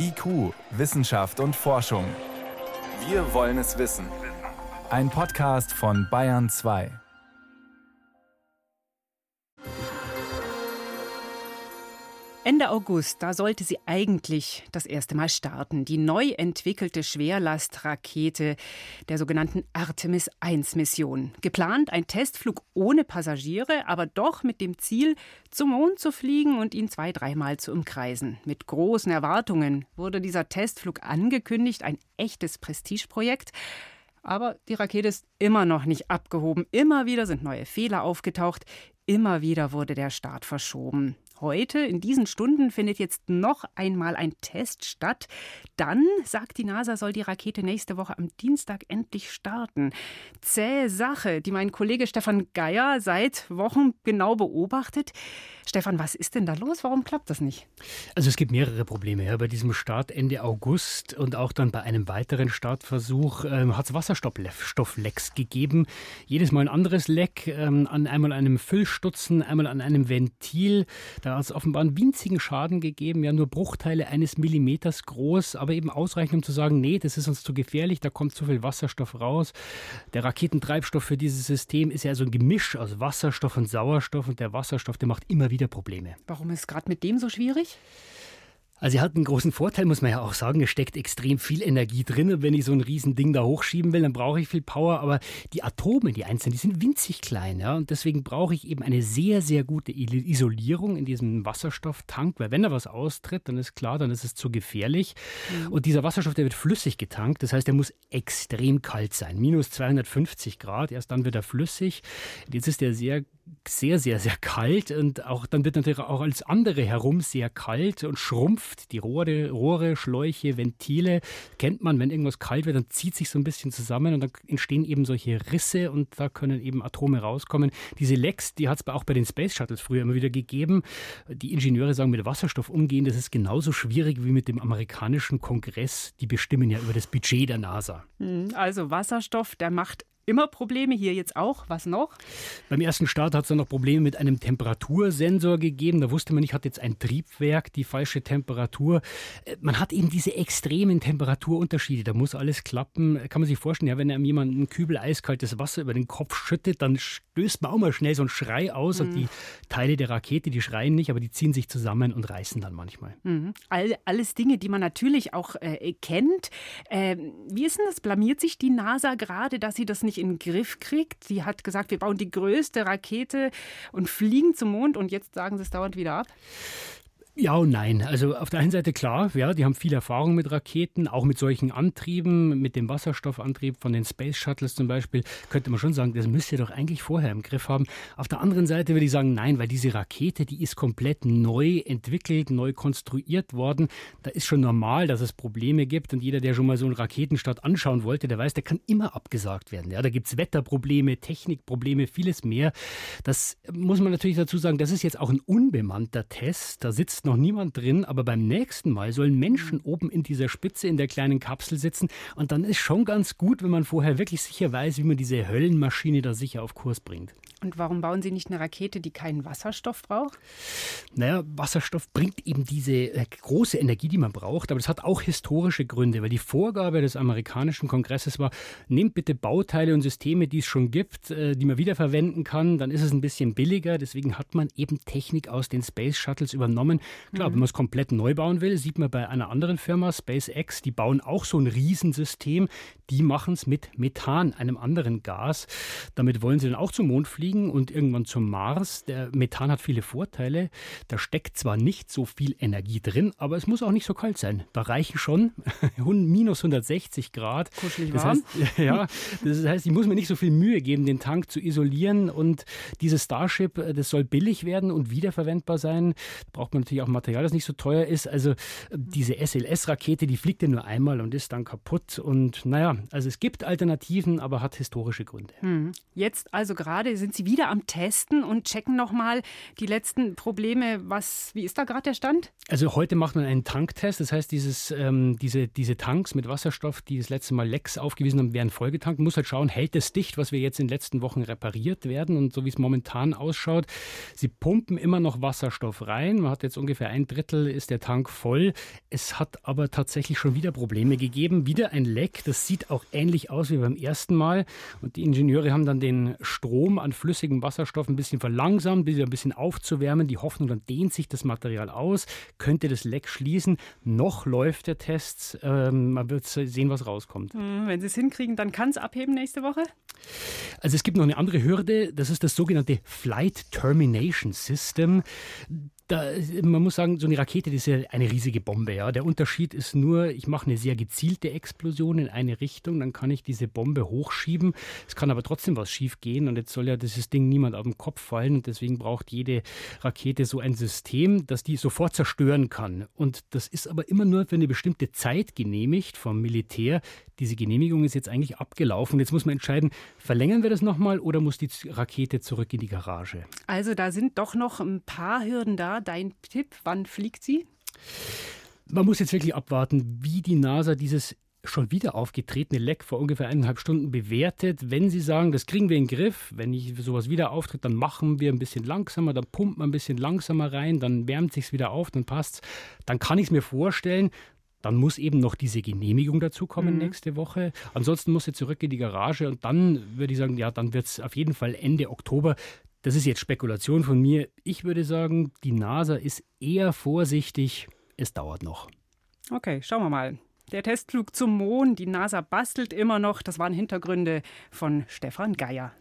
IQ, Wissenschaft und Forschung. Wir wollen es wissen. Ein Podcast von Bayern 2. Ende August, da sollte sie eigentlich das erste Mal starten. Die neu entwickelte Schwerlastrakete der sogenannten Artemis 1 Mission. Geplant ein Testflug ohne Passagiere, aber doch mit dem Ziel, zum Mond zu fliegen und ihn zwei, dreimal zu umkreisen. Mit großen Erwartungen wurde dieser Testflug angekündigt, ein echtes Prestigeprojekt. Aber die Rakete ist immer noch nicht abgehoben. Immer wieder sind neue Fehler aufgetaucht. Immer wieder wurde der Start verschoben. Heute, in diesen Stunden, findet jetzt noch einmal ein Test statt. Dann, sagt die NASA, soll die Rakete nächste Woche am Dienstag endlich starten. Zähe Sache, die mein Kollege Stefan Geier seit Wochen genau beobachtet. Stefan, was ist denn da los? Warum klappt das nicht? Also es gibt mehrere Probleme. Ja. Bei diesem Start Ende August und auch dann bei einem weiteren Startversuch ähm, hat es Wasserstofflecks gegeben. Jedes Mal ein anderes Leck, ähm, an einmal einem Füllstutzen, einmal an einem Ventil. Da hat es offenbar einen winzigen Schaden gegeben, ja nur Bruchteile eines Millimeters groß, aber eben ausreichend, um zu sagen, nee, das ist uns zu gefährlich, da kommt zu viel Wasserstoff raus. Der Raketentreibstoff für dieses System ist ja so ein Gemisch aus Wasserstoff und Sauerstoff und der Wasserstoff, der macht immer wieder Probleme. Warum ist es gerade mit dem so schwierig? Also sie hat einen großen Vorteil, muss man ja auch sagen. Es steckt extrem viel Energie drin. Und wenn ich so ein Riesending da hochschieben will, dann brauche ich viel Power. Aber die Atome, die einzelnen, die sind winzig klein. Ja? Und deswegen brauche ich eben eine sehr, sehr gute Isolierung in diesem Wasserstofftank. Weil wenn da was austritt, dann ist klar, dann ist es zu gefährlich. Mhm. Und dieser Wasserstoff, der wird flüssig getankt. Das heißt, der muss extrem kalt sein. Minus 250 Grad. Erst dann wird er flüssig. Jetzt ist der sehr sehr, sehr, sehr kalt und auch dann wird natürlich auch alles andere herum sehr kalt und schrumpft. Die Rohre, Rohre, Schläuche, Ventile kennt man, wenn irgendwas kalt wird, dann zieht sich so ein bisschen zusammen und dann entstehen eben solche Risse und da können eben Atome rauskommen. Diese Lecks, die hat es auch bei den Space Shuttles früher immer wieder gegeben. Die Ingenieure sagen, mit Wasserstoff umgehen, das ist genauso schwierig wie mit dem amerikanischen Kongress. Die bestimmen ja über das Budget der NASA. Hm, also Wasserstoff, der macht immer Probleme, hier jetzt auch. Was noch? Beim ersten Start hat es dann noch Probleme mit einem Temperatursensor gegeben. Da wusste man nicht, hat jetzt ein Triebwerk die falsche Temperatur. Äh, man hat eben diese extremen Temperaturunterschiede. Da muss alles klappen. Kann man sich vorstellen, ja, wenn einem jemand einen Kübel eiskaltes Wasser über den Kopf schüttet, dann stößt man auch mal schnell so einen Schrei aus. Mhm. Und die Teile der Rakete, die schreien nicht, aber die ziehen sich zusammen und reißen dann manchmal. Mhm. All, alles Dinge, die man natürlich auch äh, kennt. Äh, wie ist denn das? Blamiert sich die NASA gerade, dass sie das nicht in den Griff kriegt. Sie hat gesagt, wir bauen die größte Rakete und fliegen zum Mond und jetzt sagen sie es dauernd wieder ab. Ja und nein. Also auf der einen Seite klar, ja, die haben viel Erfahrung mit Raketen, auch mit solchen Antrieben, mit dem Wasserstoffantrieb von den Space Shuttles zum Beispiel, könnte man schon sagen, das müsst ihr doch eigentlich vorher im Griff haben. Auf der anderen Seite würde ich sagen, nein, weil diese Rakete, die ist komplett neu entwickelt, neu konstruiert worden. Da ist schon normal, dass es Probleme gibt und jeder, der schon mal so einen Raketenstart anschauen wollte, der weiß, der kann immer abgesagt werden. Ja, da gibt es Wetterprobleme, Technikprobleme, vieles mehr. Das muss man natürlich dazu sagen, das ist jetzt auch ein unbemannter Test. Da sitzt noch niemand drin, aber beim nächsten Mal sollen Menschen oben in dieser Spitze in der kleinen Kapsel sitzen und dann ist schon ganz gut, wenn man vorher wirklich sicher weiß, wie man diese Höllenmaschine da sicher auf Kurs bringt. Und warum bauen Sie nicht eine Rakete, die keinen Wasserstoff braucht? Naja, Wasserstoff bringt eben diese äh, große Energie, die man braucht, aber das hat auch historische Gründe, weil die Vorgabe des amerikanischen Kongresses war, nehmt bitte Bauteile und Systeme, die es schon gibt, äh, die man wiederverwenden kann, dann ist es ein bisschen billiger. Deswegen hat man eben Technik aus den Space Shuttles übernommen. Klar, mhm. wenn man es komplett neu bauen will, sieht man bei einer anderen Firma, SpaceX, die bauen auch so ein Riesensystem. Die machen es mit Methan, einem anderen Gas. Damit wollen sie dann auch zum Mond fliegen und irgendwann zum Mars. Der Methan hat viele Vorteile. Da steckt zwar nicht so viel Energie drin, aber es muss auch nicht so kalt sein. Da reichen schon minus 160 Grad. Kuschelig das warm. Heißt, ja, das heißt, ich muss mir nicht so viel Mühe geben, den Tank zu isolieren. Und dieses Starship, äh, das soll billig werden und wiederverwendbar sein. Da braucht man natürlich auch Material, das nicht so teuer ist. Also äh, diese SLS-Rakete, die fliegt ja nur einmal und ist dann kaputt. Und naja, also es gibt Alternativen, aber hat historische Gründe. Hm. Jetzt also gerade sind Sie wieder am Testen und checken nochmal die letzten Probleme. Was, wie ist da gerade der Stand? Also heute macht man einen Tanktest. Das heißt, dieses, ähm, diese, diese Tanks mit Wasserstoff, die das letzte Mal Lecks aufgewiesen haben, werden vollgetankt. Man muss halt schauen, hält es dicht, was wir jetzt in den letzten Wochen repariert werden. Und so wie es momentan ausschaut, sie pumpen immer noch Wasserstoff rein. Man hat jetzt ungefähr ein Drittel ist der Tank voll. Es hat aber tatsächlich schon wieder Probleme gegeben. Wieder ein Leck. Das sieht auch ähnlich aus wie beim ersten Mal. Und die Ingenieure haben dann den Strom an flüssigem Wasserstoff ein bisschen verlangsamt, bis ein bisschen aufzuwärmen. Die Hoffnung, dann dehnt sich das Material aus, könnte das Leck schließen. Noch läuft der Test. Ähm, man wird sehen, was rauskommt. Hm, wenn Sie es hinkriegen, dann kann es abheben nächste Woche? Also es gibt noch eine andere Hürde. Das ist das sogenannte Flight Termination System da, man muss sagen, so eine Rakete das ist ja eine riesige Bombe. Ja. Der Unterschied ist nur, ich mache eine sehr gezielte Explosion in eine Richtung, dann kann ich diese Bombe hochschieben. Es kann aber trotzdem was schief gehen und jetzt soll ja dieses Ding niemand auf den Kopf fallen und deswegen braucht jede Rakete so ein System, das die sofort zerstören kann. Und das ist aber immer nur für eine bestimmte Zeit genehmigt vom Militär. Diese Genehmigung ist jetzt eigentlich abgelaufen. Jetzt muss man entscheiden, verlängern wir das nochmal oder muss die Rakete zurück in die Garage? Also da sind doch noch ein paar Hürden da. Dein Tipp, wann fliegt sie? Man muss jetzt wirklich abwarten, wie die NASA dieses schon wieder aufgetretene Leck vor ungefähr eineinhalb Stunden bewertet. Wenn Sie sagen, das kriegen wir in den Griff, wenn ich sowas wieder auftritt, dann machen wir ein bisschen langsamer, dann pumpt man ein bisschen langsamer rein, dann wärmt sich wieder auf, dann passt Dann kann ich es mir vorstellen, dann muss eben noch diese Genehmigung dazu kommen mhm. nächste Woche. Ansonsten muss sie zurück in die Garage und dann würde ich sagen, ja, dann wird es auf jeden Fall Ende Oktober. Das ist jetzt Spekulation von mir. Ich würde sagen, die NASA ist eher vorsichtig. Es dauert noch. Okay, schauen wir mal. Der Testflug zum Mond, die NASA bastelt immer noch. Das waren Hintergründe von Stefan Geier.